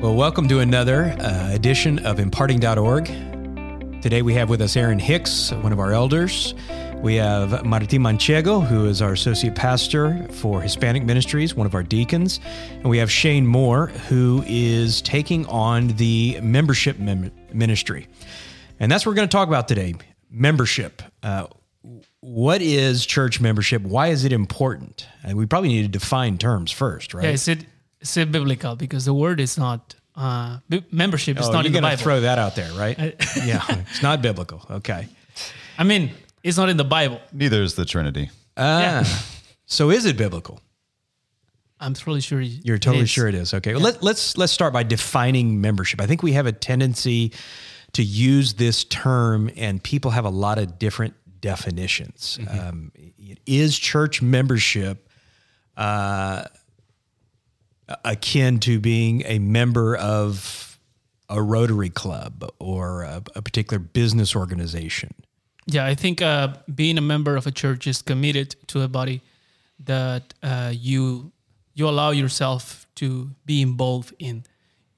Well, welcome to another uh, edition of imparting.org. Today we have with us Aaron Hicks, one of our elders. We have Martin Manchego, who is our associate pastor for Hispanic Ministries, one of our deacons. And we have Shane Moore, who is taking on the membership mem- ministry. And that's what we're going to talk about today membership. Uh, what is church membership? Why is it important? And we probably need to define terms first, right? Yeah, is it is it biblical? Because the word is not uh, b- membership is Oh, not you're in the going to Bible. throw that out there, right? yeah, it's not biblical. Okay. I mean, it's not in the Bible. Neither is the Trinity. Ah, so is it biblical? I'm totally sure. You're totally is. sure it is. Okay. Well, let, let's let's start by defining membership. I think we have a tendency to use this term, and people have a lot of different definitions. Um, is church membership uh, akin to being a member of a Rotary Club or a, a particular business organization? Yeah, I think uh, being a member of a church is committed to a body that uh, you you allow yourself to be involved in.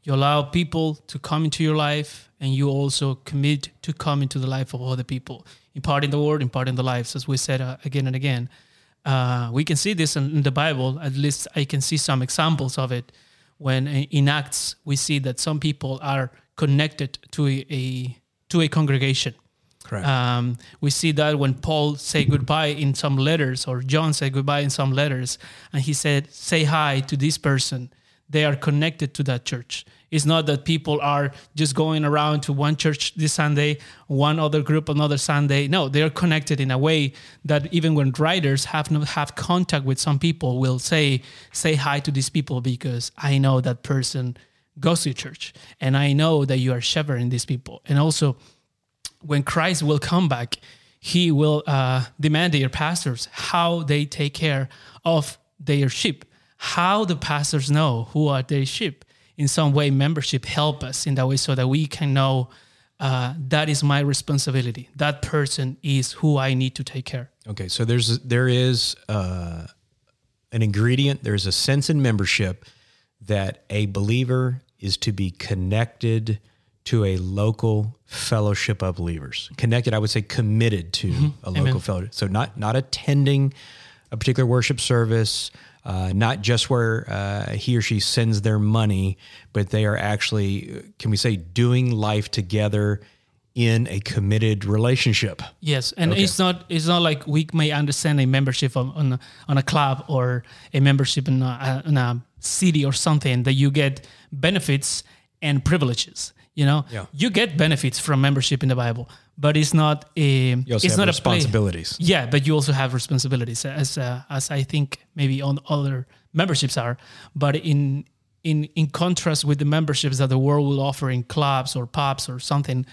You allow people to come into your life, and you also commit to come into the life of other people, imparting the word, imparting the lives, as we said uh, again and again. Uh, we can see this in, in the Bible. At least I can see some examples of it. When in Acts we see that some people are connected to a, a to a congregation. Correct. Um, we see that when Paul say goodbye in some letters, or John said goodbye in some letters, and he said, "Say hi to this person." They are connected to that church. It's not that people are just going around to one church this Sunday, one other group another Sunday. No, they are connected in a way that even when writers have not have contact with some people, will say, "Say hi to these people because I know that person goes to church, and I know that you are shepherding these people." And also, when Christ will come back, he will uh, demand their pastors how they take care of their sheep, how the pastors know who are their sheep. In some way, membership help us in that way so that we can know uh, that is my responsibility. That person is who I need to take care. Okay, so there's there is uh, an ingredient. There's a sense in membership that a believer is to be connected to a local fellowship of believers. Connected, I would say, committed to a local Amen. fellowship. So not not attending a particular worship service, uh, not just where uh, he or she sends their money, but they are actually, can we say, doing life together in a committed relationship. Yes, and it's not it's not like we may understand a membership on on a, on a club or a membership in a, in a city or something that you get benefits and privileges. You know, Yeah. you get benefits from membership in the Bible, but it's not a You also it's have not a play- responsibilities. yeah, but you also have responsibilities, as uh, as I think maybe on other memberships are. But in in in contrast with the memberships that the world will offer in clubs or pubs or something,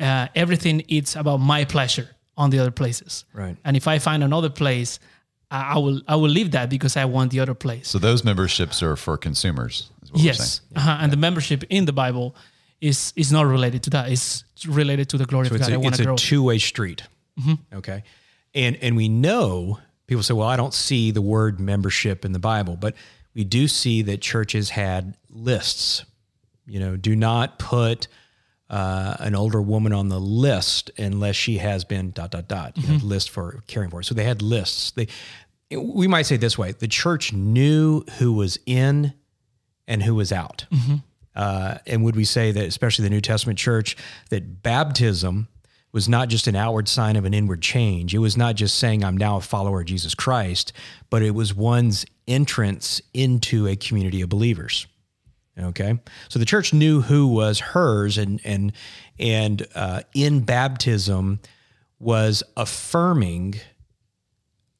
uh, everything it's about my pleasure on the other places. Right. And if I find another place, I, I will I will leave that because I want the other place. So those memberships are for consumers. Is what we're yes, saying. uh-huh. and the membership in the Bible is is not related to that. It's related to the glory So of God. I a, want it's a two way street. Mm-hmm. Okay. And and we know people say, well, I don't see the word membership in the Bible, but we do see that churches had lists. You know, do not put uh, an older woman on the list unless she has been dot dot dot. You know, mm-hmm. list for caring for. her. So they had lists. They we might say it this way: the church knew who was in and who was out. Mm-hmm. Uh, and would we say that, especially the New Testament church, that baptism was not just an outward sign of an inward change? It was not just saying, I'm now a follower of Jesus Christ, but it was one's entrance into a community of believers. Okay, so the church knew who was hers, and and and uh, in baptism was affirming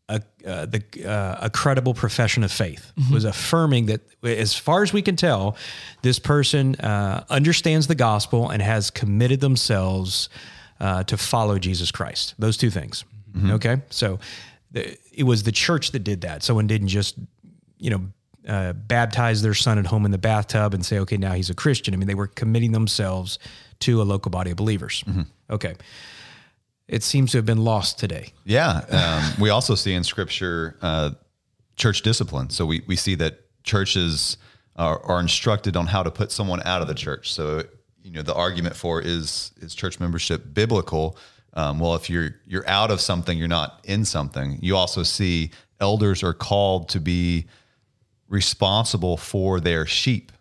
a, uh, the, uh, a credible profession of faith. Was affirming that as far as we can tell this person uh, understands the gospel and has committed themselves uh, to follow jesus christ. Those two things. Okay? So the, it was the church that did that. Someone didn't just you know uh, baptize their son at home in the bathtub and say okay now he's a christian. I mean they were committing themselves to a local body of believers. Okay it seems to have been lost today Yeah. Um, we also see in scripture uh, church discipline. So we, we see that churches are, are instructed on how to put someone out of the church. So, you know, the argument for is is church membership biblical? Um, well, if you're you're out of something, you're not in something. You also see elders are called to be responsible for their sheep.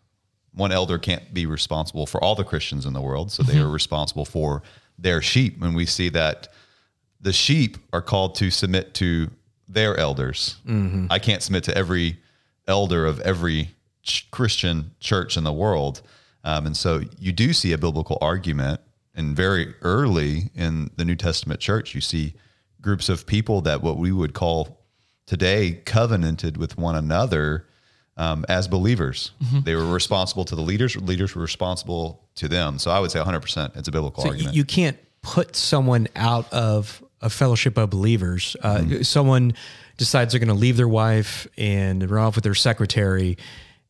One elder can't be responsible for all the Christians in the world, so they are responsible for their sheep. And we see that the sheep are called to submit to their elders. I can't submit to every elder of every ch- Christian church in the world. Um, and so you do see a biblical argument. And very early in the New Testament church, you see groups of people that what we would call today covenanted with one another um, as believers. They were responsible to the leaders, leaders were responsible to them. So I would say 100% it's a biblical So argument. you can't put someone out of a fellowship of believers. Uh, Someone decides they're going to leave their wife and run off with their secretary,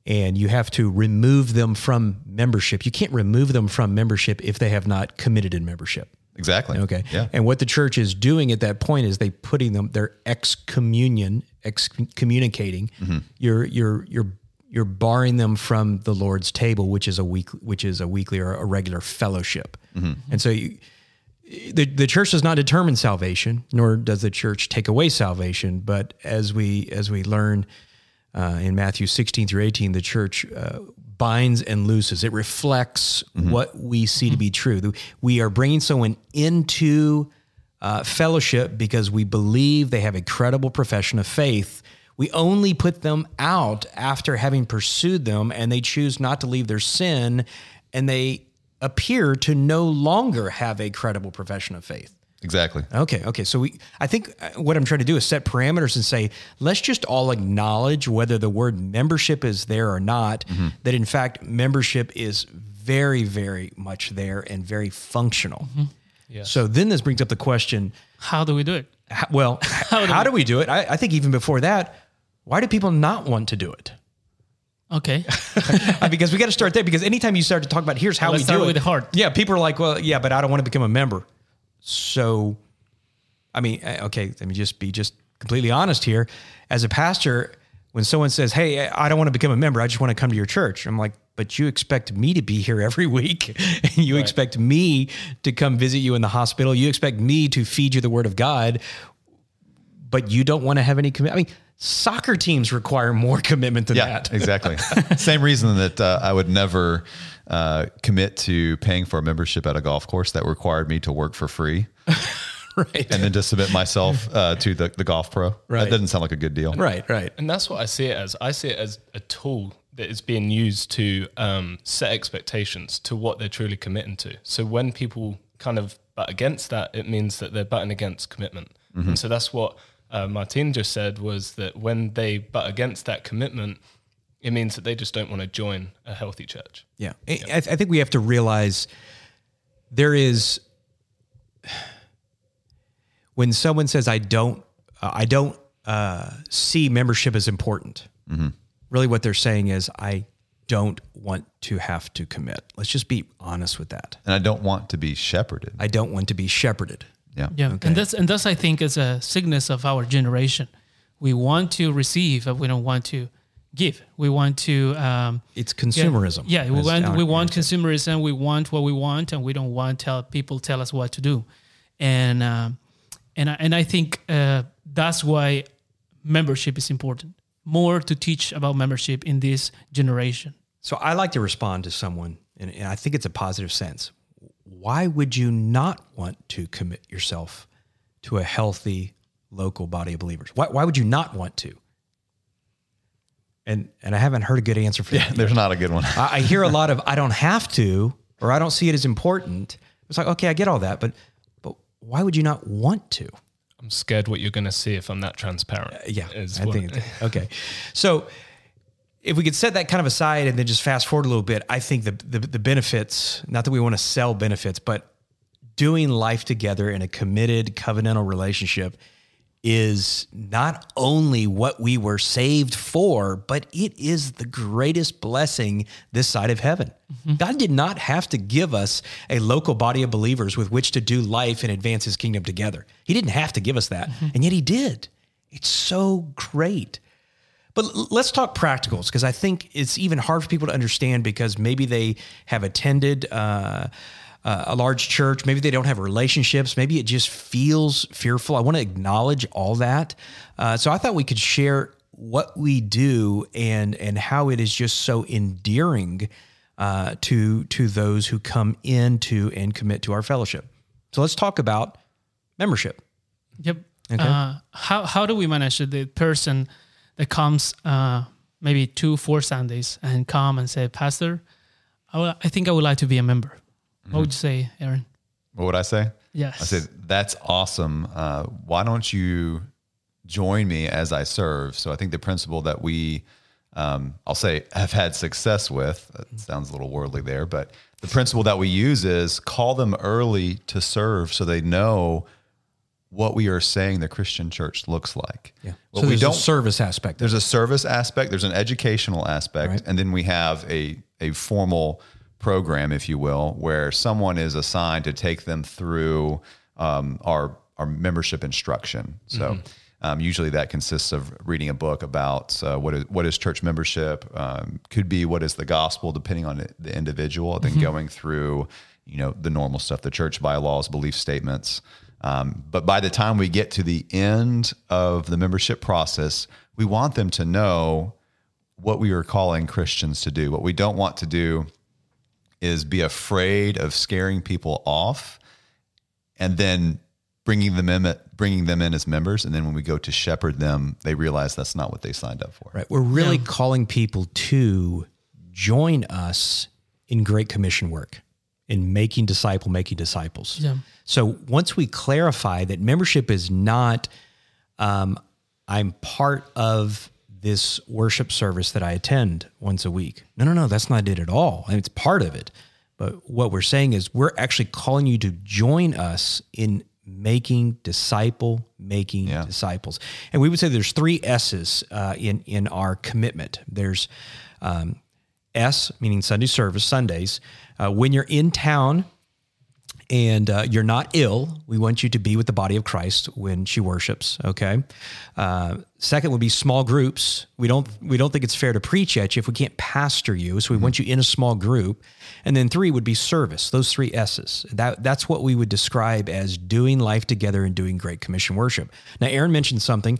and you have to remove them from membership. You can't remove them from membership if they have not committed in membership. exactly. Okay. Yeah. And what the church is doing at that point is they putting them they're excommunion excommunicating. You're you're you're you're barring them from the Lord's table, which is a week which is a weekly or a regular fellowship. And so you, the the church does not determine salvation, nor does the church take away salvation. But as we as we learn uh, in Matthew 16 through 18, the church uh, binds and looses. It reflects what we see to be true. We are bringing someone into uh, fellowship because we believe they have a credible profession of faith. We only put them out after having pursued them and they choose not to leave their sin and they appear to no longer have a credible profession of faith. Exactly. Okay, okay. So we, I think uh, what I'm trying to do is set parameters and say, let's just all acknowledge whether the word membership is there or not. That in fact, membership is very, very much there and very functional. So then this brings up the question: How do we do it? how, Well, how, do, we do it? I, I think even before that, why do people not want to do it? Okay. Uh, because we got to start there. Because anytime you start to talk about here's how Let's we do it, with the heart. Yeah, people are like, well, yeah, but I don't want to become a member. So, I mean, uh, okay, let me just be just completely honest here. As a pastor, when someone says, "Hey, I don't want to become a member. I just want to come to your church," I'm like, "But you expect me to be here every week. and you expect me to come visit you in the hospital. You expect me to feed you the Word of God." But you don't want to have any commitment. I mean, soccer teams require more commitment than Yeah, that. exactly. Same reason that uh, I would never uh, commit to paying for a membership at a golf course that required me to work for free right. and then to submit myself uh, to the, the golf pro. Right. That doesn't sound like a good deal. Right, right. And that's what I see it as. I see it as a tool that is being used to um, set expectations to what they're truly committing to. So when people kind of butt against that, it means that they're butting against commitment. And so that's what uh, Martin just said was that when they butt against that commitment, it means that they just don't want to join a healthy church. Yeah. I, I I think we have to realize there is when someone says I don't uh, I don't uh, see membership as important. Really, what they're saying is I don't want to have to commit. Let's just be honest with that. And I don't want to be shepherded. I don't want to be shepherded. Yeah. Yeah, and that's and that's I think is a sickness of our generation. We want to receive, but we don't want to give. We want to. Um, It's consumerism. Yeah, we want we want consumerism. We want what we want, and we don't want tell people tell us what to do. And um, and I, and I think uh, that's why membership is important. More to teach about membership in this generation. So I like to respond to someone, and, and I think it's a positive sense. Why would you not want to commit yourself to a healthy local body of believers? Why, why would you not want to? And and I haven't heard a good answer for that. There's not a good one. I, I hear a lot of I don't have to, or I don't see it as important. It's like okay, I get all that, but but why would you not want to? I'm scared what you're going to see if I'm that transparent. Uh, yeah, is I what- think okay. So if we could set that kind of aside and then just fast forward a little bit, I think the, the the benefits, not that we want to sell benefits, but doing life together in a committed covenantal relationship is not only what we were saved for, but it is the greatest blessing this side of heaven. God did not have to give us a local body of believers with which to do life and advance his kingdom together. He didn't have to give us that, and yet he did. It's so great. But let's talk practicals because I think it's even hard for people to understand because maybe they have attended uh, uh, a large church, maybe they don't have relationships, maybe it just feels fearful. I want to acknowledge all that. Uh, so I thought we could share what we do and and how it is just so endearing uh, to to those who come into and commit to our fellowship. So let's talk about membership. Yep. Uh, how how do we manage the person that comes uh, maybe two four Sundays and come and say, Pastor, I think I would like to be a member. What would you say, Aaron? What would I say? Yes. I said, that's awesome. Uh, why don't you join me as I serve? So I think the principle that we, um, I'll say, have had success with, that sounds a little worldly there, but the principle that we use is call them early to serve so they know what we are saying the Christian church looks like. Yeah. What so we there's don't a service aspect. there's a service aspect, there's an educational aspect, Right. and then we have a a formal program, if you will, where someone is assigned to take them through um, our our membership instruction. So. Um, usually, that consists of reading a book about uh, what is what is church membership. Um, could be what is the gospel, depending on the- individual. Then going through, you know, the normal stuff, the church bylaws, belief statements. Um, but by the time we get to the end of the membership process, we want them to know what we are calling Christians to do. What we don't want to do is be afraid of scaring people off and then bringing them in bringing them in as members and then when we go to shepherd them they realize that's not what they signed up for Right. We're really calling people to join us in Great Commission work, in making disciple, making disciples. Yeah. So once we clarify that membership is not, um, I'm part of this worship service that I attend once a week. No, no, no, that's not it at all. I mean, it's part of it. But what we're saying is we're actually calling you to join us in making disciple making Yeah. disciples. And we would say there's three S's uh, in in our commitment. There's um, S, meaning Sunday service, Sundays. Uh, when you're in town and uh, you're not ill, we want you to be with the body of Christ when she worships. Okay. Uh, second would be small groups. We don't we don't think it's fair to preach at you if we can't pastor you, so we want you in a small group. And then three would be service. Those three S's. That that's what we would describe as doing life together and doing Great Commission worship. Now, Aaron mentioned something.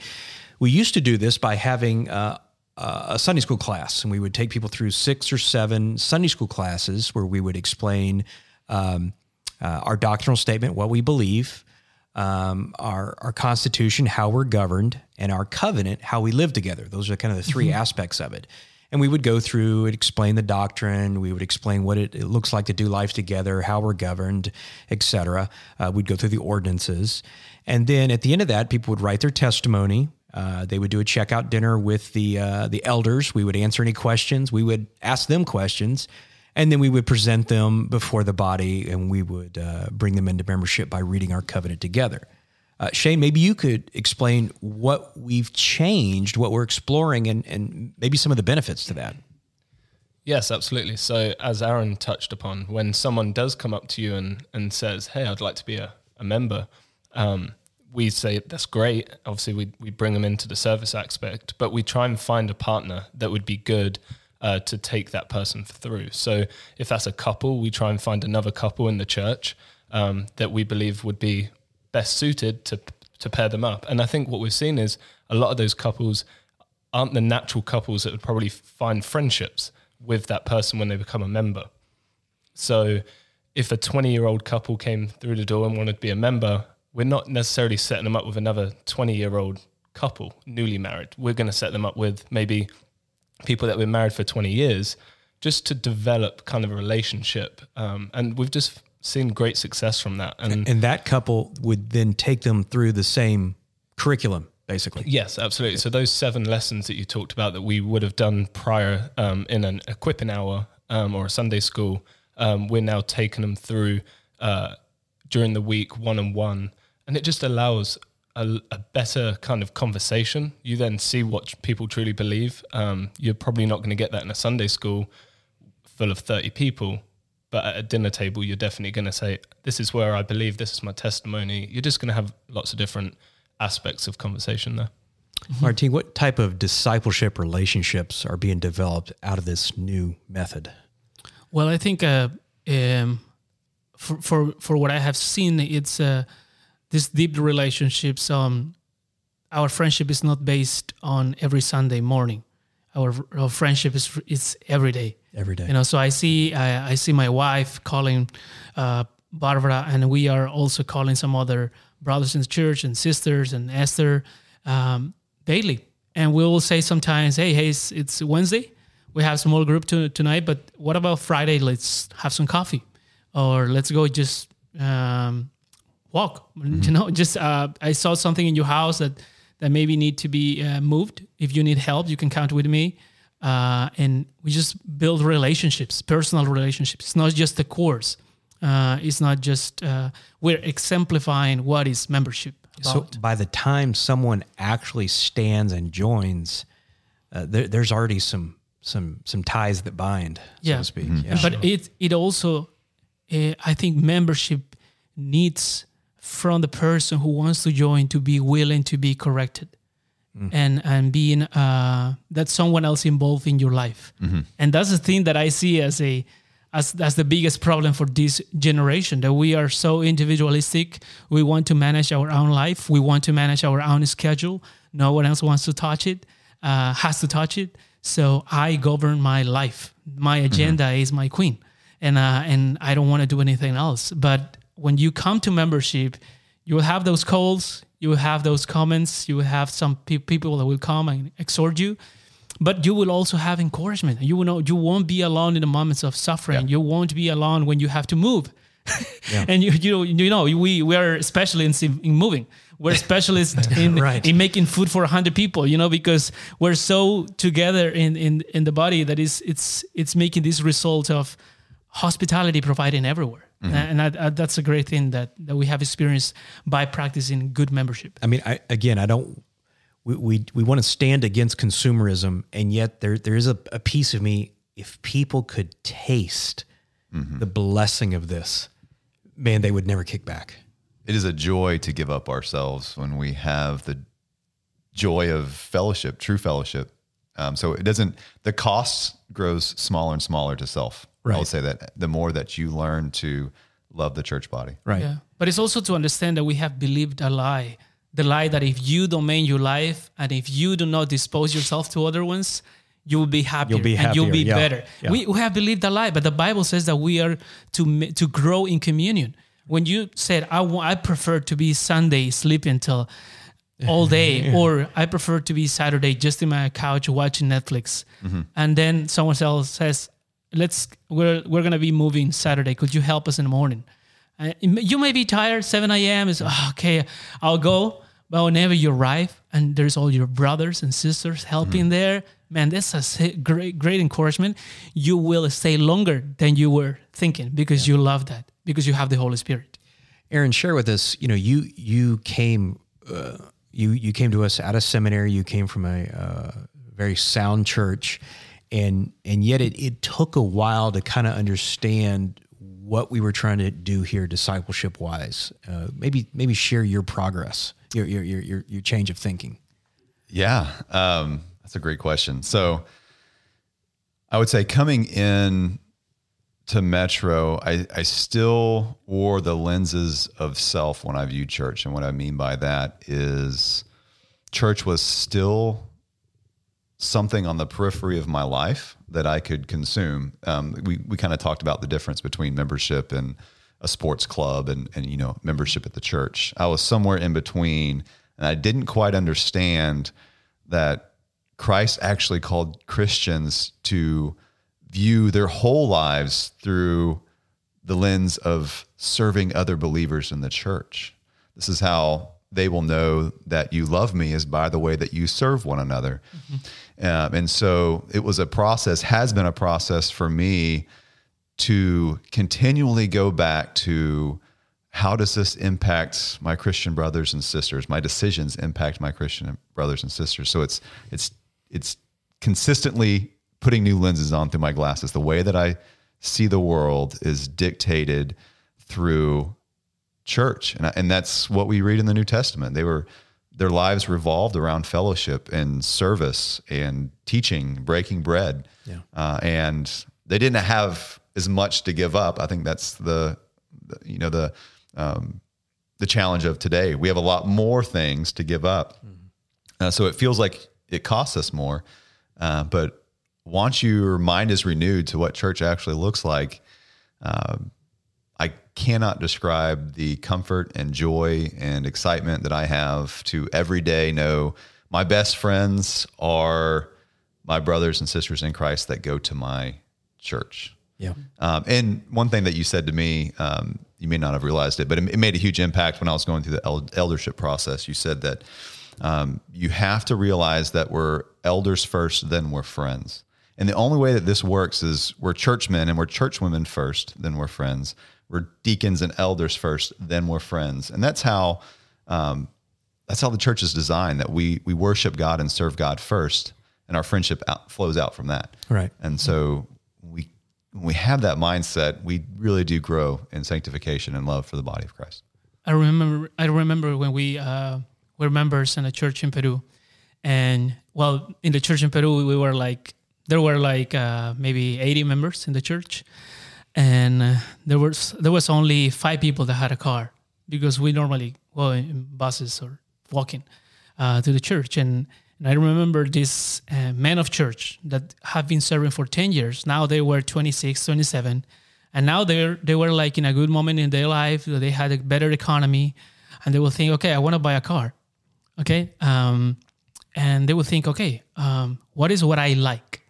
We used to do this by having. Uh, uh, a Sunday school class, and we would take people through six or seven Sunday school classes where we would explain um, uh, our doctrinal statement, what we believe, um, our our Constitution, how we're governed, and our covenant, how we live together. Those are kind of the 3 aspects of it. And we would go through and explain the doctrine. We would explain what it, it looks like to do life together, how we're governed, et cetera. Uh, we'd go through the ordinances. And then at the end of that, people would write their testimony. Uh, they would do a checkout dinner with the uh, the elders. We would answer any questions. We would ask them questions, and then we would present them before the body, and we would uh, bring them into membership by reading our covenant together. Uh, Shane, maybe you could explain what we've changed, what we're exploring, and and maybe some of the benefits to that. Yes, absolutely. So, as Aaron touched upon, when someone does come up to you and, and says, Hey, I'd like to be a, a member, um, we say, That's great. Obviously, we, we bring them into the service aspect, but we try and find a partner that would be good uh, to take that person through. So, if that's a couple, we try and find another couple in the church um, that we believe would be best suited to, to pair them up. And I think what we've seen is a lot of those couples aren't the natural couples that would probably find friendships with that person when they become a member. So if a 20 year old couple came through the door and wanted to be a member, we're not necessarily setting them up with another 20 year old couple, newly married. We're going to set them up with maybe people that were married for 20 years just to develop kind of a relationship. Um, and we've just seen great success from that. And And that couple would then take them through the same curriculum, basically. Yes, absolutely. So those seven lessons that you talked about that we would have done prior um, in an equipping hour um, or a Sunday school, um, we're now taking them through uh, during the week one on one, and it just allows a, a better kind of conversation. You then see what people truly believe. Um, you're probably not going to get that in a Sunday school full of 30 people. But at a dinner table, you're definitely going to say, This is where I believe, this is my testimony. You're just going to have lots of different aspects of conversation there. Martine, what type of discipleship relationships are being developed out of this new method? Well, I think uh, um, for, for for what I have seen, it's uh, this deep relationships. Um, our friendship is not based on every Sunday morning. Our, our friendship is is every day. Every day. You know, so I see I, I see my wife calling uh, Barbara, and we are also calling some other brothers in the church and sisters and Esther um, daily. And we will say sometimes, "Hey, hey, it's, it's Wednesday. We have small group to, tonight, but what about Friday? Let's have some coffee, or let's go just um, walk. You know, just uh, I saw something in your house that that maybe need to be uh, moved. If you need help, you can count with me." Uh, and we just build relationships, personal relationships. It's not just the course. Uh, it's not just uh, we're exemplifying what is membership about. So by the time someone actually stands and joins, uh, there, there's already some some some ties that bind, so Yeah. to speak. Yeah. but it it also uh, I think membership needs from the person who wants to join to be willing to be corrected and and being uh, that someone else involved in your life. And that's the thing that I see as a as that's the biggest problem for this generation that we are so individualistic. We want to manage our own life. We want to manage our own schedule. No one else wants to touch it uh, has to touch it. So I govern my life. My agenda is my queen. And uh, and I don't want to do anything else. But when you come to membership, you will have those calls, you will have those comments, you will have some pe- people that will come and exhort you, but you will also have encouragement. You will know you won't be alone in the moments of suffering. You won't be alone when you have to move. and you you know, you know we we are specialists in, in moving. We're specialists in Right. in making food for hundred people. You know because we're so together in in in the body that is it's it's making this result of hospitality providing everywhere. And that, uh, that's a great thing that, that we have experienced by practicing good membership. I mean, I, again, I don't. We, we we want to stand against consumerism, and yet there there is a, a piece of me. If people could taste the blessing of this, man, they would never kick back. It is a joy to give up ourselves when we have the joy of fellowship, true fellowship. Um, so it doesn't. The cost grows smaller and smaller to self. I Right. would say that the more that you learn to love the church body. Right. Yeah. But it's also to understand that we have believed a lie. The lie that if you domain your life and if you do not dispose yourself to other ones, you will be happier be and you'll be yeah, better. yeah. We, we have believed a lie, but the Bible says that we are to to grow in communion. When you said, I, wa- I prefer to be Sunday sleeping until all day, or I prefer to be Saturday just in my couch watching Netflix, mm-hmm. and then someone else says, "Let's we're we're gonna be moving Saturday. Could you help us in the morning?" Uh, you may be tired. 7 a.m. is "Oh, okay. I'll go. But whenever you arrive and there's all your brothers and sisters helping there, man, that's a s- great, great encouragement. You will stay longer than you were thinking because you love that because you have the Holy Spirit. Aaron, share with us. You know, you you came uh, you you came to us out of seminary. You came from a uh, very sound church, and and yet it it took a while to kind of understand what we were trying to do here, discipleship wise. Uh, maybe maybe share your progress, your your your your, change of thinking. Yeah, um, that's a great question. So, I would say coming in to Metro, I, I still wore the lenses of self when I viewed church, and what I mean by that is, church was still something on the periphery of my life that I could consume. Um, we we kind of talked about the difference between membership and a sports club and and you know membership at the church. I was somewhere in between, and I didn't quite understand that Christ actually called Christians to view their whole lives through the lens of serving other believers in the church. This is how they will know that you love me is by the way that you serve one another. Um, and so it was a process, has been a process for me to continually go back to how does this impact my Christian brothers and sisters? My decisions impact my Christian brothers and sisters. So it's it's it's consistently putting new lenses on through my glasses. The way that I see the world is dictated through church, and and that's what we read in the New Testament. They were their lives revolved around fellowship and service and teaching, breaking bread. Yeah. Uh, and they didn't have as much to give up. I think that's the, the you know, the, um, the challenge of today. We have a lot more things to give up. Uh, so it feels like it costs us more. Uh, but once your mind is renewed to what church actually looks like, um, cannot describe the comfort and joy and excitement that I have to every day know my best friends are my brothers and sisters in Christ that go to my church. Yeah. Um, and one thing that you said to me, um, you may not have realized it, but it, it, made a huge impact when I was going through the el- eldership process. You said that um, you have to realize that we're elders first, then we're friends. And the only way that this works is we're churchmen and we're churchwomen first, then we're friends. We're deacons and elders first, then we're friends. And that's how um, that's how the church is designed. That we we worship God and serve God first, and our friendship out, flows out from that. Right. And so we when we have that mindset, we really do grow in sanctification and love for the body of Christ. I remember. I remember when we uh, were members in a church in Peru, and well, in the church in Peru, we were like there were like uh, maybe 80 members in the church, and uh, there was there was only five people that had a car because we normally go in buses or walking uh, to the church and. And I remember this uh, men of church that have been serving for 10 years. Now they were 26, 27. And now they're, they were like in a good moment in their life. They had a better economy. And they will think, okay, I want to buy a car. Okay. Um, and they will think, okay, um, what is what I like?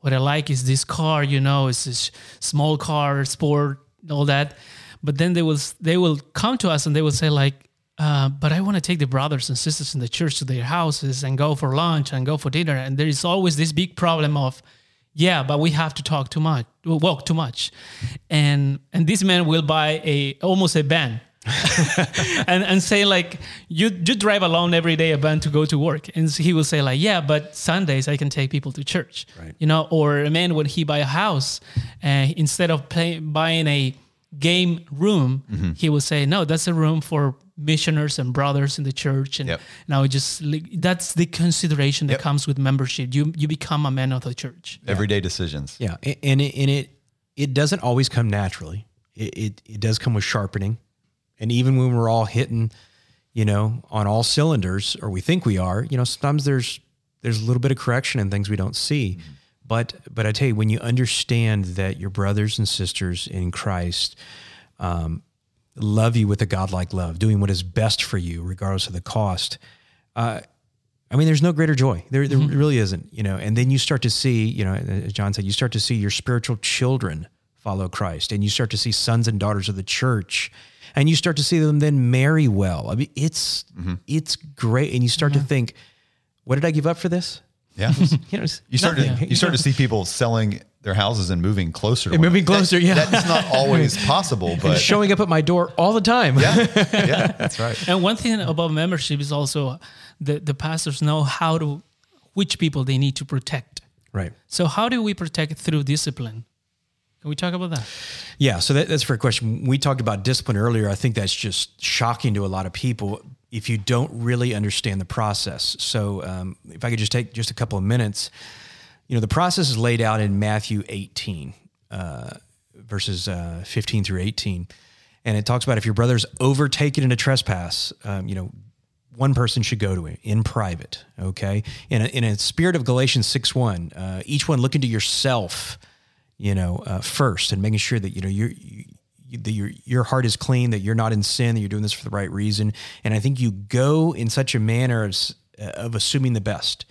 What I like is this car, you know, it's this small car, sport, all that. But then they will they will come to us and they will say like, uh, but I want to take the brothers and sisters in the church to their houses and go for lunch and go for dinner. And there is always this big problem of, yeah, but we have to talk too much, walk too much, and and this man will buy a almost a van. and and say like you you drive alone every day a van to go to work and he will say like yeah but sundays i can take people to church Right. you know or a man when he buy a house uh, instead of pay, buying a game room he will say no that's a room for missioners and brothers in the church and Yep. now it just like, that's the consideration that Yep. comes with membership you you become a man of the church Everyday decisions. Yeah, a- and it, and it it doesn't always come naturally. It, it it does come with sharpening, and even when we're all hitting, you know, on all cylinders, or we think we are, you know, sometimes there's there's a little bit of correction and things we don't see. But but I tell you, when you understand that your brothers and sisters in Christ um, love you with a godlike love, doing what is best for you, regardless of the cost. Uh, I mean, there's no greater joy. There, there really isn't, you know. And then you start to see, you know, as John said, you start to see your spiritual children follow Christ, and you start to see sons and daughters of the church, and you start to see them then marry well. I mean, it's mm-hmm. it's great, and you start to think, what did I give up for this? Yeah. You know, You start to nothing. you start to see people selling their houses and moving closer. to And moving closer, That- yeah. That's not always possible, but showing up at my door all the time. yeah, yeah, that's right. And one thing about membership is also the, the pastors know how to, which people they need to protect. right. So how do we protect through discipline? Can we talk about that? Yeah, so that, that's a fair question. We talked about discipline earlier. I think that's just shocking to a lot of people if you don't really understand the process. So, um, if I could just take just a couple of minutes, you know, the process is laid out in Matthew 18, uh, verses uh, 15 through 18. And it talks about if your brother's overtaken in a trespass, um, you know, one person should go to him in private. Okay, in a, in a spirit of Galatians six one, uh, each one look into yourself, you know, uh, first, and making sure that you know you're, you that your your heart is clean, that you're not in sin, that you're doing this for the right reason. And I think you go in such a manner of, uh, of assuming the best.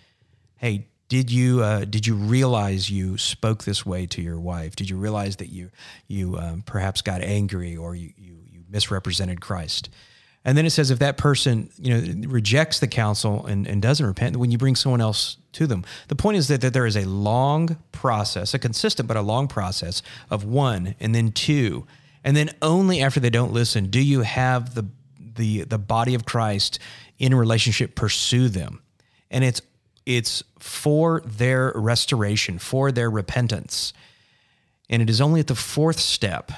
Hey, did you uh, did you realize you spoke this way to your wife? Did you realize that you you um, perhaps got angry or you, you you misrepresented Christ? And then it says if that person, you know, rejects the counsel and, and doesn't repent, when you bring someone else to them. The point is that, that there is a long process, a consistent but a long process of one and then two. And then only after they don't listen do you have the the the body of Christ in relationship pursue them. And it's it's for their restoration, for their repentance. And it is only at the fourth step,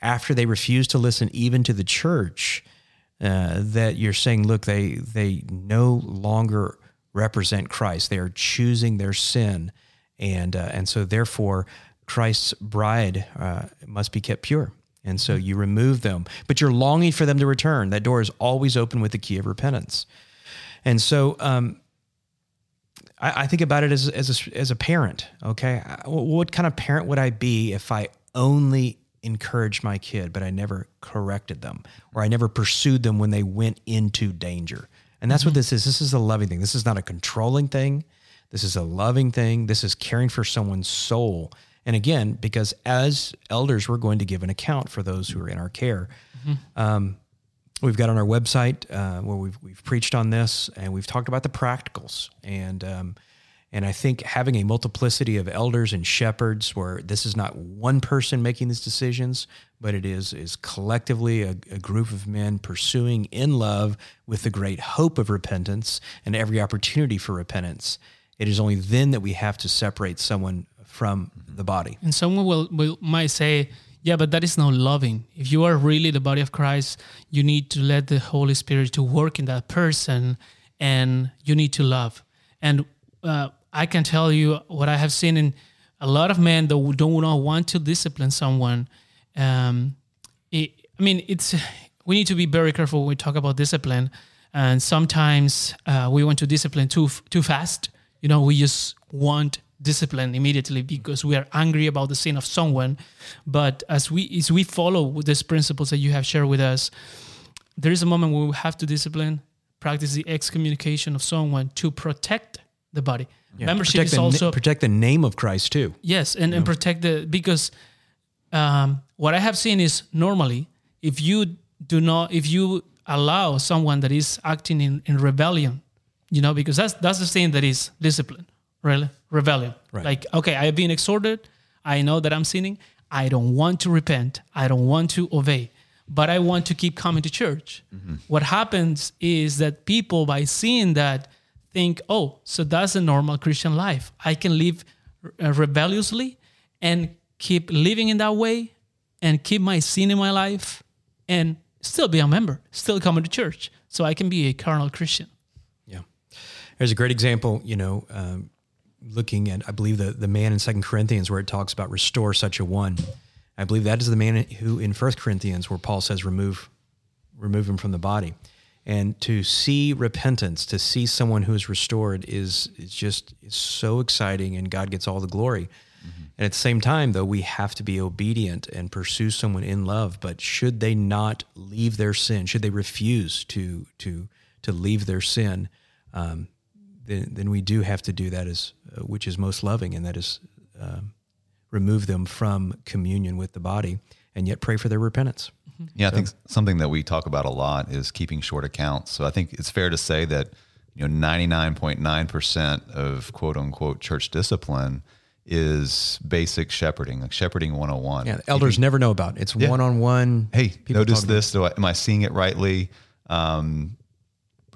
after they refuse to listen even to the church, uh, that you're saying, look, they they no longer represent Christ. They are choosing their sin, and uh, and so therefore Christ's bride uh, must be kept pure. And so you remove them, but you're longing for them to return. That door is always open with the key of repentance. And so um, I, I, think about it as, as, a, as a parent. Okay. What kind of parent would I be if I only encouraged my kid, but I never corrected them or I never pursued them when they went into danger? And that's mm-hmm. what this is. This is a loving thing. This is not a controlling thing. This is a loving thing. This is caring for someone's soul and again, because as elders, we're going to give an account for those who are in our care. Mm-hmm. Um, we've got on our website uh, where we've, we've preached on this and we've talked about the practicals. And, um, and I think having a multiplicity of elders and shepherds where this is not one person making these decisions, but it is, is collectively a, a group of men pursuing in love with the great hope of repentance and every opportunity for repentance. It is only then that we have to separate someone from the body. And someone will, will might say, yeah, but that is not loving. If you are really the body of Christ, you need to let the Holy Spirit to work in that person, and you need to love. And uh, I can tell you what I have seen in a lot of men that don't want to discipline someone. Um, it, I mean, it's we need to be very careful when we talk about discipline. And sometimes uh, we want to discipline too too fast. You know, we just want discipline immediately because we are angry about the sin of someone. But as we as we follow these principles that you have shared with us, there is a moment where we have to discipline, practice the excommunication of someone to protect the body. Yeah. Membership is also protect the name of Christ too. Yes, and, and protect the because um, what I have seen is normally if you do not if you allow someone that is acting in, in rebellion, you know, because that's that's the thing that is discipline really rebellion right. like okay i have been exhorted i know that i'm sinning i don't want to repent i don't want to obey but i want to keep coming to church mm-hmm. what happens is that people by seeing that think oh so that's a normal christian life i can live uh, rebelliously and keep living in that way and keep my sin in my life and still be a member still coming to church so i can be a carnal christian yeah there's a great example you know um, looking at, I believe, the, the man in Second Corinthians where it talks about restore such a one. I believe that is the man who in First Corinthians where Paul says remove remove him from the body. And to see repentance, to see someone who is restored is is just is so exciting and God gets all the glory. Mm-hmm. And at the same time, though, we have to be obedient and pursue someone in love. But should they not leave their sin, should they refuse to to to leave their sin, um, then, then we do have to do that as uh, which is most loving, and that is uh, remove them from communion with the body, and yet pray for their repentance. Yeah, I think something that we talk about a lot is keeping short accounts. So I think it's fair to say that you know ninety nine point nine percent of quote unquote church discipline is basic shepherding, like shepherding 101. Yeah, elders can, never know about. It. It's one on one. Hey, notice this. Do I, am I seeing it rightly? Um,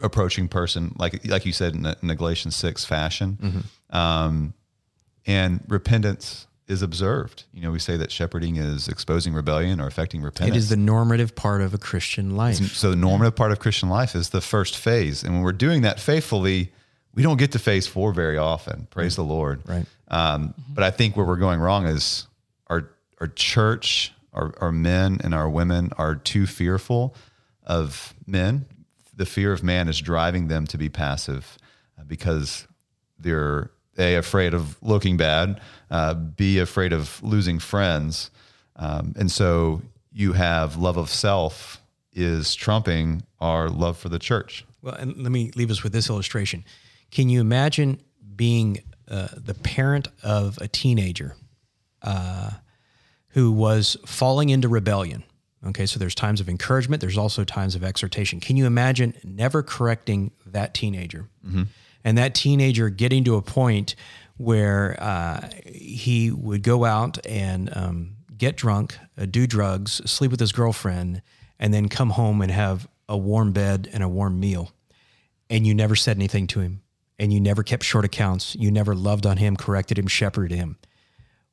approaching person, like like you said in the, in the Galatians six fashion, mm-hmm. um, and repentance is observed. You know, we say that shepherding is exposing rebellion or affecting repentance. It is the normative part of a Christian life. So the normative part of Christian life is the first phase, and when we're doing that faithfully, we don't get to phase four very often. Praise right. the Lord. Right. Um, mm-hmm. But I think where we're going wrong is our our church, our, our men and our women are too fearful of men the fear of man is driving them to be passive uh, because they're a afraid of looking bad, uh, b afraid of losing friends, um, and so you have love of self is trumping our love for the church. Well, and let me leave us with this illustration. Can you imagine being uh, the parent of a teenager uh, who was falling into rebellion? Okay, so there's times of encouragement, there's also times of exhortation. Can you imagine never correcting that teenager? Mm-hmm. And that teenager getting to a point where uh, he would go out and um, get drunk, uh, do drugs, sleep with his girlfriend, and then come home and have a warm bed and a warm meal. And you never said anything to him, and you never kept short accounts. You never loved on him, corrected him, shepherded him.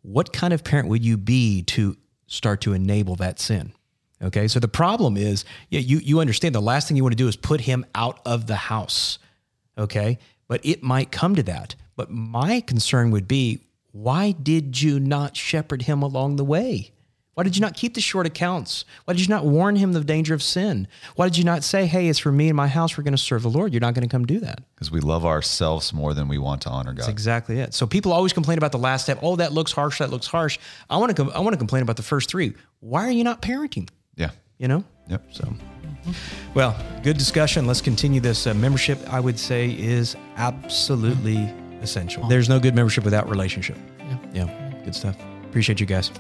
What kind of parent would you be to start to enable that sin? Okay. So the problem is, yeah, you, you understand the last thing you want to do is put him out of the house. Okay. But it might come to that. But my concern would be why did you not shepherd him along the way? Why did you not keep the short accounts? Why did you not warn him of the danger of sin? Why did you not say, hey, it's for me and my house, we're going to serve the Lord? You're not going to come do that. Because we love ourselves more than we want to honor God. That's exactly it. So people always complain about the last step. Oh, that looks harsh. That looks harsh. I want to. Com- I want to complain about the first three. Why are you not parenting? Yeah. You know. Yep. So, well, good discussion. Let's continue this. Uh, membership, I would say, is absolutely essential. There's no good membership without relationship. Yeah. Yeah. Good stuff. Appreciate you guys.